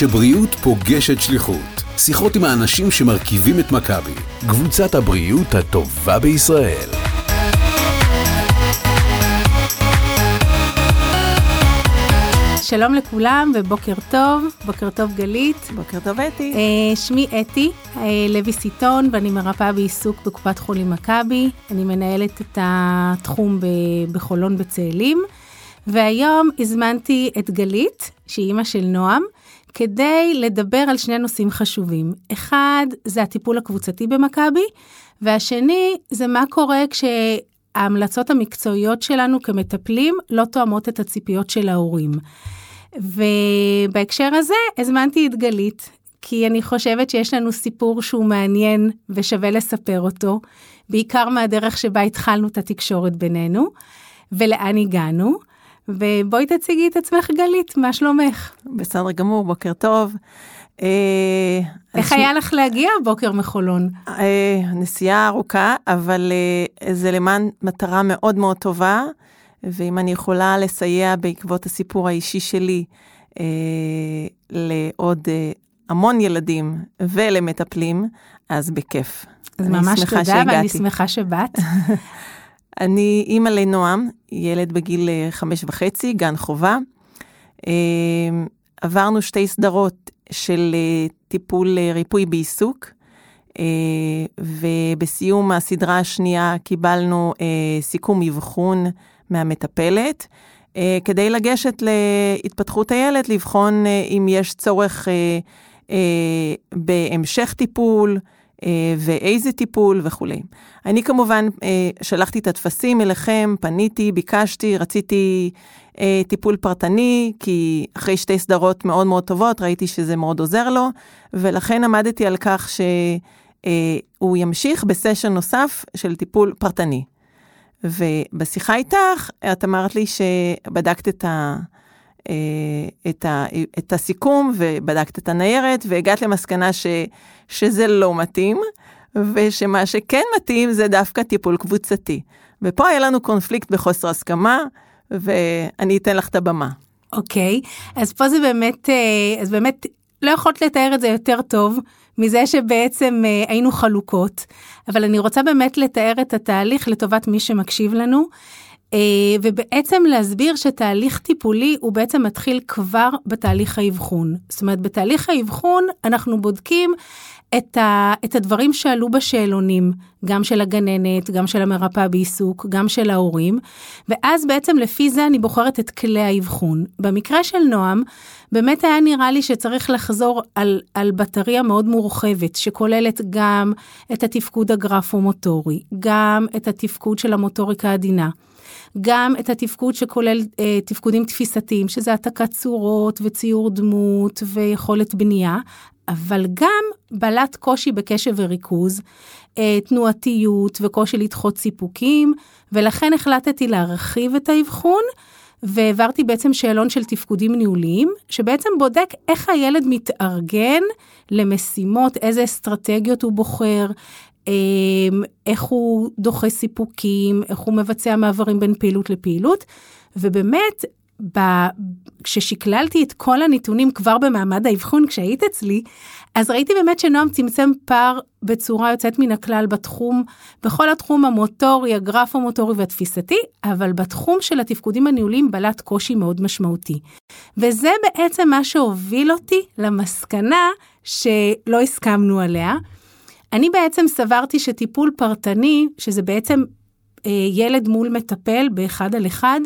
כשבריאות פוגשת שליחות. שיחות עם האנשים שמרכיבים את מכבי. קבוצת הבריאות הטובה בישראל. שלום לכולם ובוקר טוב, בוקר טוב גלית. בוקר טוב אתי. Uh, שמי אתי uh, לוי סיטון ואני מרפאה בעיסוק בקופת חולים מכבי. אני מנהלת את התחום בחולון בצאלים. והיום הזמנתי את גלית, שהיא אימא של נועם, כדי לדבר על שני נושאים חשובים. אחד, זה הטיפול הקבוצתי במכבי, והשני, זה מה קורה כשההמלצות המקצועיות שלנו כמטפלים לא תואמות את הציפיות של ההורים. ובהקשר הזה הזמנתי את גלית, כי אני חושבת שיש לנו סיפור שהוא מעניין ושווה לספר אותו, בעיקר מהדרך שבה התחלנו את התקשורת בינינו, ולאן הגענו. ובואי תציגי את עצמך גלית, מה שלומך? בסדר גמור, בוקר טוב. אה, איך היה לך להגיע הבוקר מחולון? אה, נסיעה ארוכה, אבל אה, זה למען מטרה מאוד מאוד טובה, ואם אני יכולה לסייע בעקבות הסיפור האישי שלי לעוד המון ילדים ולמטפלים, אז בכיף. אז ממש תודה. ואני שמחה שבאת. אני אימא לנועם, ילד בגיל אה, חמש וחצי, גן חובה. אה, עברנו שתי סדרות של אה, טיפול ריפוי בעיסוק, ובסיום הסדרה השנייה קיבלנו סיכום אבחון מהמטפלת, כדי לגשת להתפתחות הילד, לבחון אם יש צורך בהמשך טיפול, ואיזה טיפול וכולי. אני כמובן אה, שלחתי את הטפסים אליכם, פניתי, ביקשתי, רציתי אה, טיפול פרטני, כי אחרי שתי סדרות מאוד מאוד טובות ראיתי שזה מאוד עוזר לו, ולכן עמדתי על כך שהוא ימשיך בסשן נוסף של טיפול פרטני. ובשיחה איתך, את אמרת לי שבדקת את ה... את, ה, את הסיכום ובדקת את הניירת והגעת למסקנה ש, שזה לא מתאים, ושמה שכן מתאים זה דווקא טיפול קבוצתי. ופה היה לנו קונפליקט בחוסר הסכמה, ואני אתן לך את הבמה. אוקיי, okay, אז פה זה באמת, אה, אז באמת לא יכולת לתאר את זה יותר טוב מזה שבעצם אה, היינו חלוקות, אבל אני רוצה באמת לתאר את התהליך לטובת מי שמקשיב לנו. אה, ובעצם להסביר שתהליך טיפולי הוא בעצם מתחיל כבר בתהליך האבחון. זאת אומרת, בתהליך האבחון אנחנו בודקים את, ה, את הדברים שעלו בשאלונים, גם של הגננת, גם של המרפאה בעיסוק, גם של ההורים, ואז בעצם לפי זה אני בוחרת את כלי האבחון. במקרה של נועם, באמת היה נראה לי שצריך לחזור על, על בטריה מאוד מורחבת, שכוללת גם את התפקוד הגרפו-מוטורי, גם את התפקוד של המוטוריקה העדינה. גם את התפקוד שכולל אה, תפקודים תפיסתיים, שזה העתקת צורות וציור דמות ויכולת בנייה, אבל גם בלט קושי בקשב וריכוז, אה, תנועתיות וקושי לדחות סיפוקים, ולכן החלטתי להרחיב את האבחון. והעברתי בעצם שאלון של תפקודים ניהוליים, שבעצם בודק איך הילד מתארגן למשימות, איזה אסטרטגיות הוא בוחר, אמ, איך הוא דוחה סיפוקים, איך הוא מבצע מעברים בין פעילות לפעילות, ובאמת, ב... כששקללתי את כל הנתונים כבר במעמד האבחון כשהיית אצלי, אז ראיתי באמת שנועם צמצם פער בצורה יוצאת מן הכלל בתחום, בכל התחום המוטורי, הגרפו-מוטורי והתפיסתי, אבל בתחום של התפקודים הניהוליים בלט קושי מאוד משמעותי. וזה בעצם מה שהוביל אותי למסקנה שלא הסכמנו עליה. אני בעצם סברתי שטיפול פרטני, שזה בעצם אה, ילד מול מטפל באחד על אחד,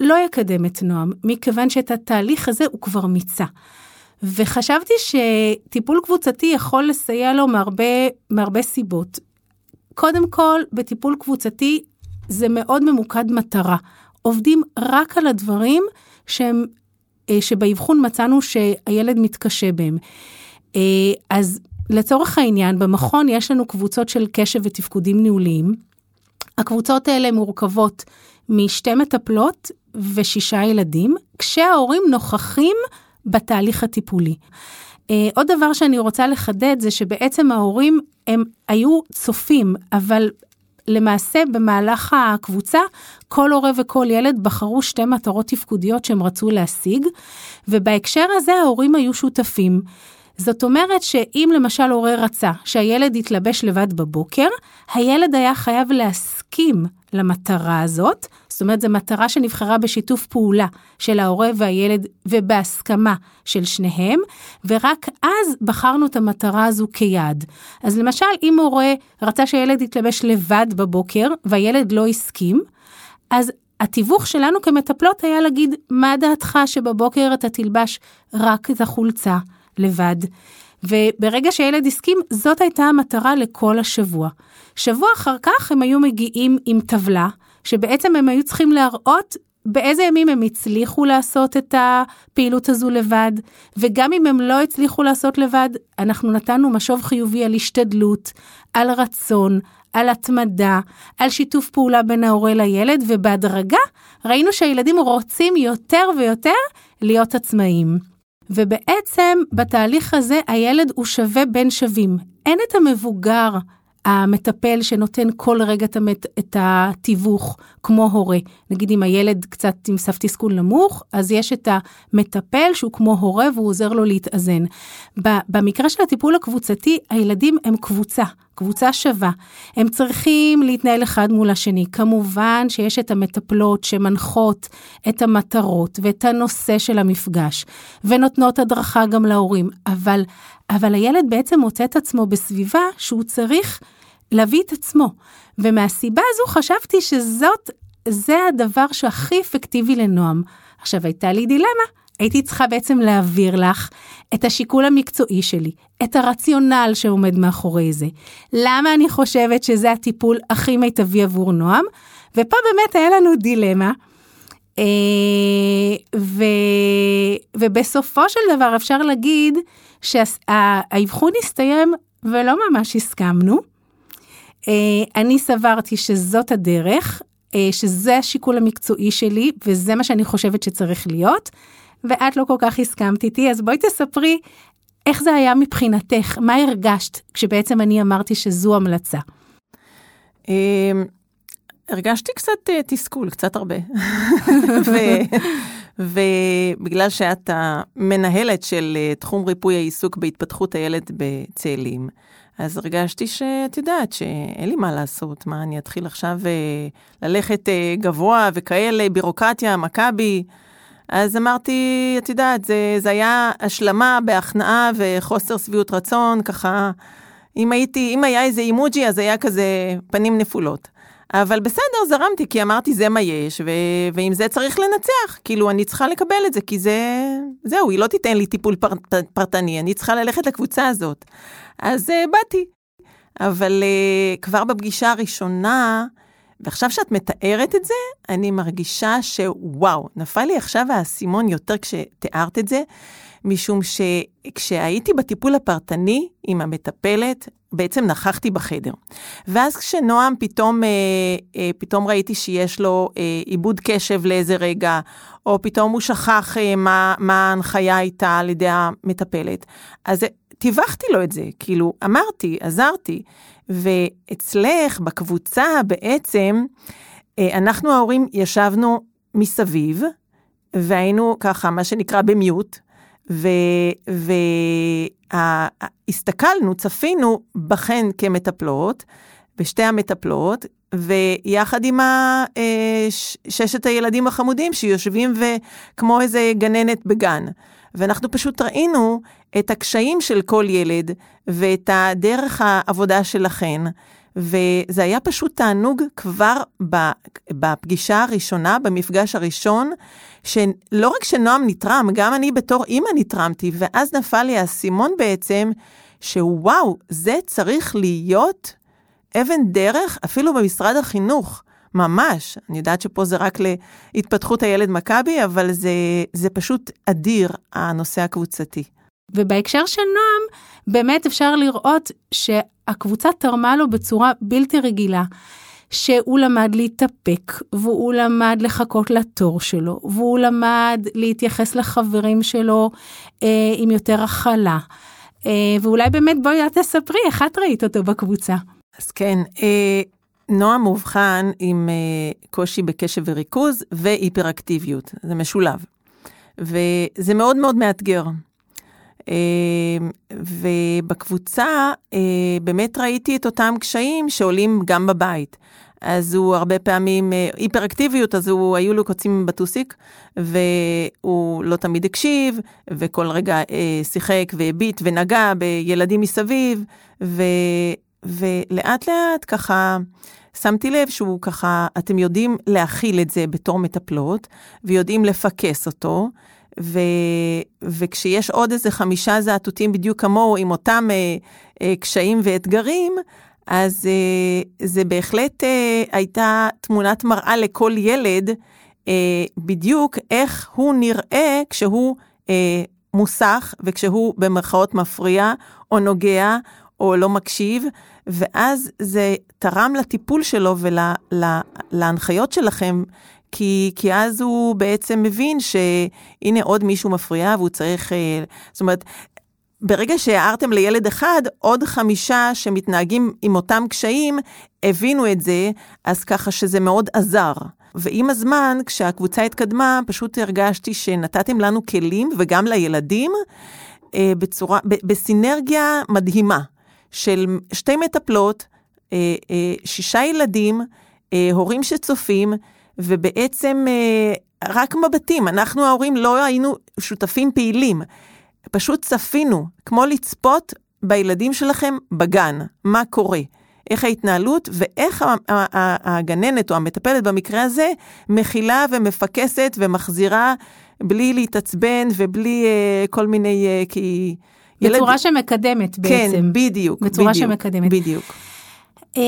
לא יקדם את נועם, מכיוון שאת התהליך הזה הוא כבר מיצה. וחשבתי שטיפול קבוצתי יכול לסייע לו מהרבה, מהרבה סיבות. קודם כל, בטיפול קבוצתי זה מאוד ממוקד מטרה. עובדים רק על הדברים שהם, אה, שבאבחון מצאנו שהילד מתקשה בהם. אה, אז לצורך העניין, במכון יש לנו קבוצות של קשב ותפקודים ניהוליים. הקבוצות האלה מורכבות משתי מטפלות ושישה ילדים, כשההורים נוכחים בתהליך הטיפולי. Uh, עוד דבר שאני רוצה לחדד זה שבעצם ההורים הם היו צופים, אבל למעשה במהלך הקבוצה, כל הורה וכל ילד בחרו שתי מטרות תפקודיות שהם רצו להשיג, ובהקשר הזה ההורים היו שותפים. זאת אומרת שאם למשל הורה רצה שהילד יתלבש לבד בבוקר, הילד היה חייב להסכים למטרה הזאת, זאת אומרת, זו מטרה שנבחרה בשיתוף פעולה של ההורה והילד ובהסכמה של שניהם, ורק אז בחרנו את המטרה הזו כיעד. אז למשל, אם הורה רצה שהילד יתלבש לבד בבוקר והילד לא הסכים, אז התיווך שלנו כמטפלות היה להגיד, מה דעתך שבבוקר אתה תלבש רק את החולצה לבד? וברגע שילד הסכים, זאת הייתה המטרה לכל השבוע. שבוע אחר כך הם היו מגיעים עם טבלה, שבעצם הם היו צריכים להראות באיזה ימים הם הצליחו לעשות את הפעילות הזו לבד, וגם אם הם לא הצליחו לעשות לבד, אנחנו נתנו משוב חיובי על השתדלות, על רצון, על התמדה, על שיתוף פעולה בין ההורה לילד, ובהדרגה ראינו שהילדים רוצים יותר ויותר להיות עצמאיים. ובעצם בתהליך הזה הילד הוא שווה בין שווים. אין את המבוגר המטפל שנותן כל רגע את התיווך כמו הורה. נגיד אם הילד קצת עם סף תסכול נמוך, אז יש את המטפל שהוא כמו הורה והוא עוזר לו להתאזן. במקרה של הטיפול הקבוצתי, הילדים הם קבוצה, קבוצה שווה. הם צריכים להתנהל אחד מול השני. כמובן שיש את המטפלות שמנחות את המטרות ואת הנושא של המפגש, ונותנות הדרכה גם להורים, אבל אבל הילד בעצם מוצא את עצמו בסביבה שהוא צריך להביא את עצמו. ומהסיבה הזו חשבתי שזאת, זה הדבר שהכי אפקטיבי לנועם. עכשיו הייתה לי דילמה, הייתי צריכה בעצם להעביר לך את השיקול המקצועי שלי, את הרציונל שעומד מאחורי זה. למה אני חושבת שזה הטיפול הכי מיטבי עבור נועם? ופה באמת היה לנו דילמה. אה, ו, ובסופו של דבר אפשר להגיד שהאבחון הסתיים ולא ממש הסכמנו. אה, אני סברתי שזאת הדרך, אה, שזה השיקול המקצועי שלי וזה מה שאני חושבת שצריך להיות, ואת לא כל כך הסכמת איתי, אז בואי תספרי איך זה היה מבחינתך, מה הרגשת כשבעצם אני אמרתי שזו המלצה. הרגשתי קצת תסכול, קצת הרבה. ובגלל שאת המנהלת של אה, תחום ריפוי העיסוק בהתפתחות הילד בצאלים, אז הרגשתי שאת יודעת שאין לי מה לעשות, מה אני אתחיל עכשיו אה, ללכת אה, גבוה וכאלה, בירוקרטיה, מכבי. אז אמרתי, את יודעת, זה, זה היה השלמה בהכנעה וחוסר שביעות רצון, ככה, אם הייתי, אם היה איזה אימוג'י, אז היה כזה פנים נפולות. אבל בסדר, זרמתי, כי אמרתי, זה מה יש, ו... ועם זה צריך לנצח. כאילו, אני צריכה לקבל את זה, כי זה... זהו, היא לא תיתן לי טיפול פר... פרטני, אני צריכה ללכת לקבוצה הזאת. אז uh, באתי. אבל uh, כבר בפגישה הראשונה, ועכשיו שאת מתארת את זה, אני מרגישה שוואו, נפל לי עכשיו האסימון יותר כשתיארת את זה, משום שכשהייתי בטיפול הפרטני עם המטפלת, בעצם נכחתי בחדר. ואז כשנועם פתאום, אה, אה, פתאום ראיתי שיש לו אה, עיבוד קשב לאיזה רגע, או פתאום הוא שכח אה, מה, מה ההנחיה הייתה על ידי המטפלת, אז טיווחתי לו את זה, כאילו, אמרתי, עזרתי. ואצלך, בקבוצה בעצם, אה, אנחנו ההורים ישבנו מסביב, והיינו ככה, מה שנקרא במיוט, והסתכלנו, צפינו בכן כמטפלות, בשתי המטפלות, ויחד עם אה, ששת הילדים החמודים שיושבים כמו איזה גננת בגן. ואנחנו פשוט ראינו את הקשיים של כל ילד ואת הדרך העבודה שלכן. וזה היה פשוט תענוג כבר בפגישה הראשונה, במפגש הראשון, שלא רק שנועם נתרם, גם אני בתור אימא נתרמתי, ואז נפל לי האסימון בעצם, שוואו, זה צריך להיות אבן דרך אפילו במשרד החינוך. ממש, אני יודעת שפה זה רק להתפתחות הילד מכבי, אבל זה, זה פשוט אדיר, הנושא הקבוצתי. ובהקשר של נועם, באמת אפשר לראות שהקבוצה תרמה לו בצורה בלתי רגילה. שהוא למד להתאפק, והוא למד לחכות לתור שלו, והוא למד להתייחס לחברים שלו אה, עם יותר הכלה. אה, ואולי באמת בואי את תספרי איך את ראית אותו בקבוצה. אז כן, אה, נועם מאובחן עם uh, קושי בקשב וריכוז והיפראקטיביות, זה משולב. וזה מאוד מאוד מאתגר. Uh, ובקבוצה uh, באמת ראיתי את אותם קשיים שעולים גם בבית. אז הוא הרבה פעמים, היפראקטיביות, אז הוא, היו לו קוצים בטוסיק, והוא לא תמיד הקשיב, וכל רגע אה, שיחק והביט ונגע בילדים מסביב, ו, ולאט לאט ככה שמתי לב שהוא ככה, אתם יודעים להכיל את זה בתור מטפלות, ויודעים לפקס אותו, ו, וכשיש עוד איזה חמישה זעתותים בדיוק כמוהו, עם אותם אה, אה, קשיים ואתגרים, אז אה, זה בהחלט אה, הייתה תמונת מראה לכל ילד, אה, בדיוק איך הוא נראה כשההוא אה, מוסך וכשהוא במרכאות מפריע או נוגע או לא מקשיב, ואז זה תרם לטיפול שלו ולהנחיות שלכם, כי, כי אז הוא בעצם מבין שהנה עוד מישהו מפריע והוא צריך, אה, זאת אומרת, ברגע שהערתם לילד אחד, עוד חמישה שמתנהגים עם אותם קשיים, הבינו את זה, אז ככה שזה מאוד עזר. ועם הזמן, כשהקבוצה התקדמה, פשוט הרגשתי שנתתם לנו כלים, וגם לילדים, אה, בצורה, בסינרגיה מדהימה של שתי מטפלות, אה, אה, שישה ילדים, אה, הורים שצופים, ובעצם רק מבטים. אנחנו ההורים לא היינו שותפים פעילים. פשוט צפינו, כמו לצפות בילדים שלכם בגן, מה קורה, איך ההתנהלות ואיך הגננת או המטפלת במקרה הזה מכילה ומפקסת ומחזירה בלי להתעצבן ובלי כל מיני, כי... בצורה ילד... שמקדמת בעצם. כן, בדיוק. בצורה בדיוק, שמקדמת. בדיוק. Uh,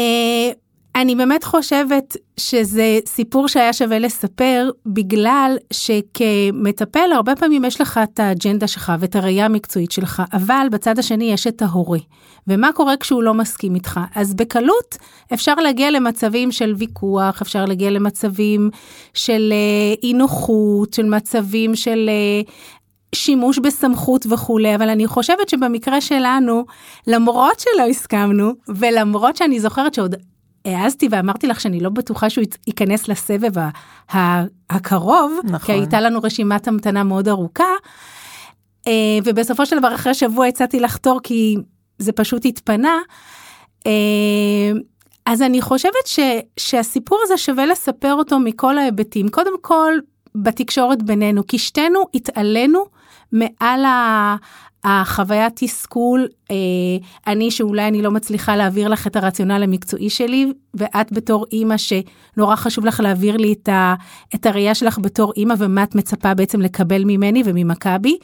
אני באמת חושבת שזה סיפור שהיה שווה לספר, בגלל שכמטפל הרבה פעמים יש לך את האג'נדה שלך ואת הראייה המקצועית שלך, אבל בצד השני יש את ההורה. ומה קורה כשהוא לא מסכים איתך? אז בקלות אפשר להגיע למצבים של ויכוח, אפשר להגיע למצבים של אה, אי נוחות, של מצבים של אה, שימוש בסמכות וכולי, אבל אני חושבת שבמקרה שלנו, למרות שלא הסכמנו, ולמרות שאני זוכרת שעוד העזתי ואמרתי לך שאני לא בטוחה שהוא ייכנס לסבב הקרוב, נכון. כי הייתה לנו רשימת המתנה מאוד ארוכה, אה, ובסופו של דבר אחרי שבוע הצעתי לחתור כי זה פשוט התפנה. אה, אז אני חושבת ש, שהסיפור הזה שווה לספר אותו מכל ההיבטים. קודם כל, בתקשורת בינינו, כי שתינו התעלינו מעל החוויית תסכול, אה, אני שאולי אני לא מצליחה להעביר לך את הרציונל המקצועי שלי, ואת בתור אימא שנורא חשוב לך להעביר לי את, ה, את הראייה שלך בתור אימא ומה את מצפה בעצם לקבל ממני וממכבי.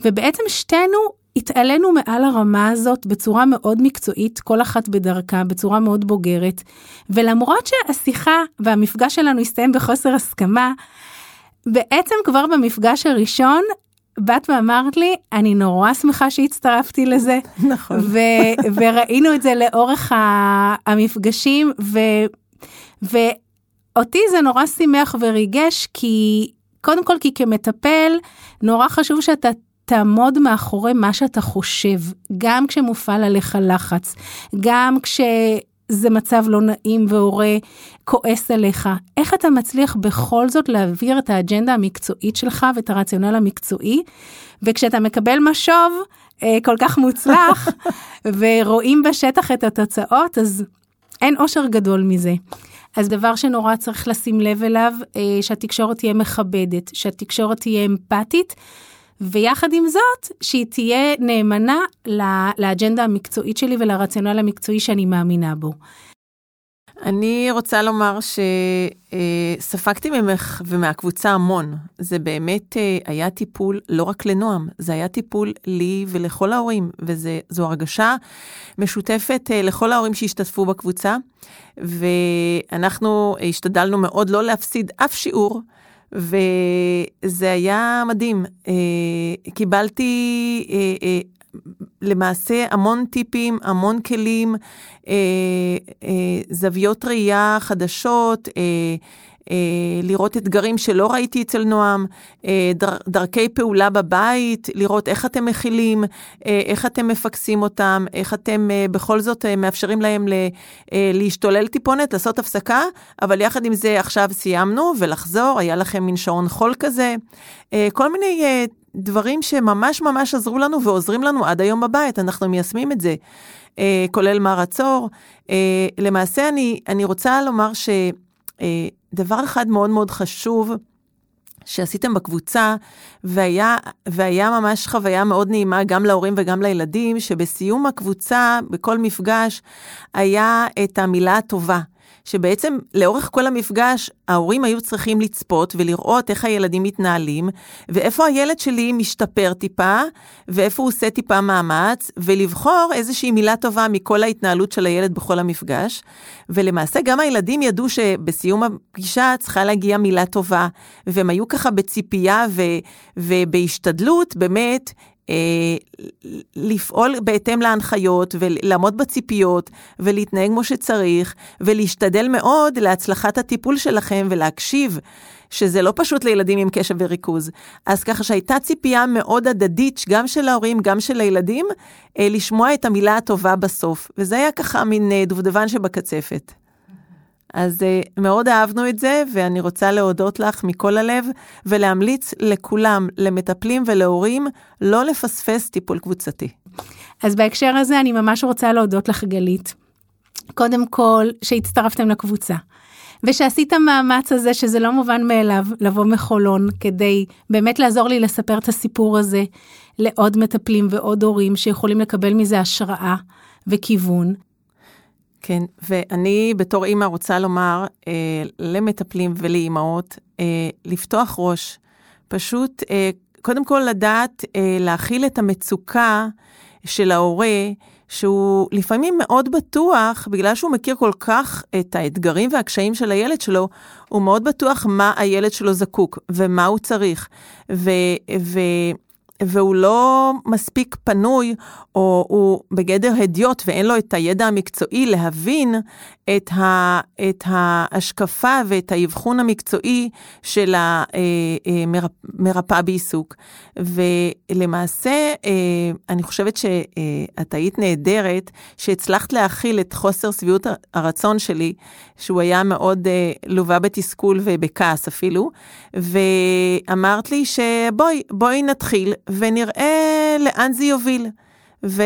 ובעצם שתינו התעלינו מעל הרמה הזאת בצורה מאוד מקצועית, כל אחת בדרכה, בצורה מאוד בוגרת. ולמרות שהשיחה והמפגש שלנו הסתיים בחוסר הסכמה, בעצם כבר במפגש הראשון באת ואמרת לי, אני נורא שמחה שהצטרפתי לזה. נכון. ו- וראינו את זה לאורך המפגשים, ו- ואותי זה נורא שימח וריגש, כי קודם כל כי כמטפל, נורא חשוב שאתה תעמוד מאחורי מה שאתה חושב, גם כשמופעל עליך לחץ, גם כש... זה מצב לא נעים והורה כועס עליך. איך אתה מצליח בכל זאת להעביר את האג'נדה המקצועית שלך ואת הרציונל המקצועי, וכשאתה מקבל משוב אה, כל כך מוצלח, ורואים בשטח את התוצאות, אז אין אושר גדול מזה. אז דבר שנורא צריך לשים לב אליו, אה, שהתקשורת תהיה מכבדת, שהתקשורת תהיה אמפתית. ויחד עם זאת, שהיא תהיה נאמנה לאג'נדה המקצועית שלי ולרציונל המקצועי שאני מאמינה בו. אני רוצה לומר שספגתי ממך ומהקבוצה המון. זה באמת אה, היה טיפול לא רק לנועם, זה היה טיפול לי ולכל ההורים, וזו הרגשה משותפת אה, לכל ההורים שהשתתפו בקבוצה, ואנחנו השתדלנו מאוד לא להפסיד אף שיעור. וזה היה מדהים. אה, קיבלתי אה, אה, למעשה המון טיפים, המון כלים, זוויות ראייה חדשות, לראות אתגרים שלא ראיתי אצל נועם, אה, דר, דרכי פעולה בבית, לראות איך אתם מכילים, אה, איך אתם מפקסים אותם, איך אתם אה, בכל זאת אה, מאפשרים להם ל, אה, להשתולל טיפונת, לעשות הפסקה, אבל יחד עם זה עכשיו סיימנו ולחזור, היה לכם מין שעון חול כזה, אה, כל מיני אה, דברים שממש ממש עזרו לנו ועוזרים לנו עד היום בבית, אנחנו מיישמים את זה, אה, כולל מערצור. אה, למעשה אני, אני רוצה לומר ש... דבר אחד מאוד מאוד חשוב, שעשיתם בקבוצה, והיה, והיה ממש חוויה מאוד נעימה גם להורים וגם לילדים, שבסיום הקבוצה, בכל מפגש, היה את המילה הטובה. שבעצם לאורך כל המפגש ההורים היו צריכים לצפות ולראות איך הילדים מתנהלים, ואיפה הילד שלי משתפר טיפה, ואיפה הוא עושה טיפה מאמץ, ולבחור איזושהי מילה טובה מכל ההתנהלות של הילד בכל המפגש. ולמעשה גם הילדים ידעו שבסיום הפגישה צריכה להגיע מילה טובה, והם היו ככה בציפייה ו, ובהשתדלות באמת לפעול בהתאם להנחיות ולעמוד בציפיות ולהתנהג כמו שצריך ולהשתדל מאוד להצלחת הטיפול שלכם ולהקשיב. שזה לא פשוט לילדים עם קשב וריכוז. אז ככה שהייתה ציפייה מאוד הדדית, גם של ההורים, גם של הילדים, אה, לשמוע את המילה הטובה בסוף. וזה היה ככה מין אה, דובדבן שבקצפת. אז uh, מאוד אהבנו את זה, ואני רוצה להודות לך מכל הלב, ולהמליץ לכולם, למטפלים ולהורים, לא לפספס טיפול קבוצתי. אז בהקשר הזה אני ממש רוצה להודות לך, גלית. קודם כל, שהצטרפתם לקבוצה. ושעשית מאמץ הזה, שזה לא מובן מאליו, לבוא מחולון, כדי באמת לעזור לי לספר את הסיפור הזה לעוד מטפלים ועוד הורים שיכולים לקבל מזה השראה וכיוון. כן, ואני בתור אימא רוצה לומר אה, למטפלים ולאימהות, אה, לפתוח ראש. פשוט, אה, קודם כל לדעת אה, להכיל את המצוקה של ההורה, שהוא לפעמים מאוד בטוח, בגלל שהוא מכיר כל כך את האתגרים והקשיים של הילד שלו, הוא מאוד בטוח מה הילד שלו זקוק ומה הוא צריך. ו, ו, והוא לא מספיק פנוי, או הוא בגדר הדיוט ואין לו את הידע המקצועי להבין את, ה, את ההשקפה ואת האבחון המקצועי של המרפאה בעיסוק. ולמעשה, אה, אני חושבת שאת היית נהדרת, שהצלחת להכיל את חוסר שביעות הרצון שלי, שהוא היה מאוד אה, לווה בתסכול ובכעס אפילו, ואמרת לי שבואי, בואי נתחיל ונראה לאן זה יוביל. ו,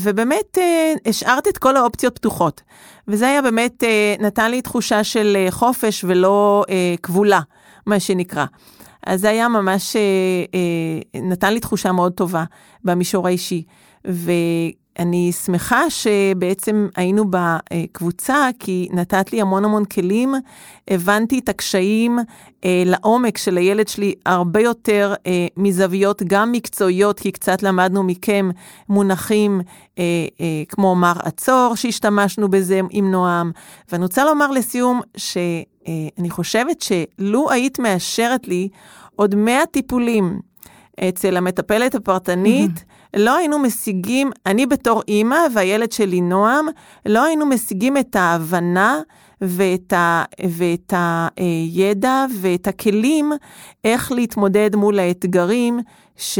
ובאמת אה, השארת את כל האופציות פתוחות. וזה היה באמת, אה, נתן לי תחושה של אה, חופש ולא אה, כבולה, מה שנקרא. אז זה היה ממש, אה, אה, נתן לי תחושה מאוד טובה במישור האישי. ו... אני שמחה שבעצם היינו בקבוצה, כי נתת לי המון המון כלים, הבנתי את הקשיים אה, לעומק של הילד שלי הרבה יותר אה, מזוויות גם מקצועיות, כי קצת למדנו מכם מונחים אה, אה, כמו מר עצור, שהשתמשנו בזה עם נועם. ואני רוצה לומר לסיום, שאני אה, חושבת שלו היית מאשרת לי עוד 100 טיפולים אצל המטפלת הפרטנית, mm-hmm. לא היינו משיגים, אני בתור אימא והילד שלי נועם, לא היינו משיגים את ההבנה ואת, ה, ואת הידע ואת הכלים איך להתמודד מול האתגרים ש,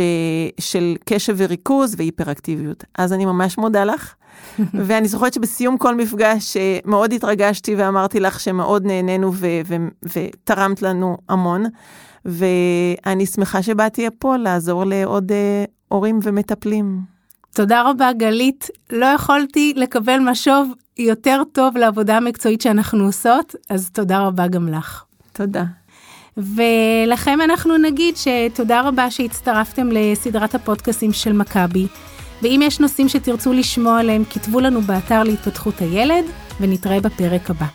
של קשב וריכוז והיפראקטיביות. אז אני ממש מודה לך. ואני זוכרת שבסיום כל מפגש אה, מאוד התרגשתי ואמרתי לך שמאוד נהנינו ותרמת לנו המון. ואני שמחה שבאתי פה לעזור לעוד אה, הורים ומטפלים. תודה רבה גלית, לא יכולתי לקבל משוב יותר טוב לעבודה המקצועית שאנחנו עושות, אז תודה רבה גם לך. תודה. ולכם אנחנו נגיד שתודה רבה שהצטרפתם לסדרת הפודקאסים של מכבי, ואם יש נושאים שתרצו לשמוע עליהם, כתבו לנו באתר להתפתחות הילד, ונתראה בפרק הבא.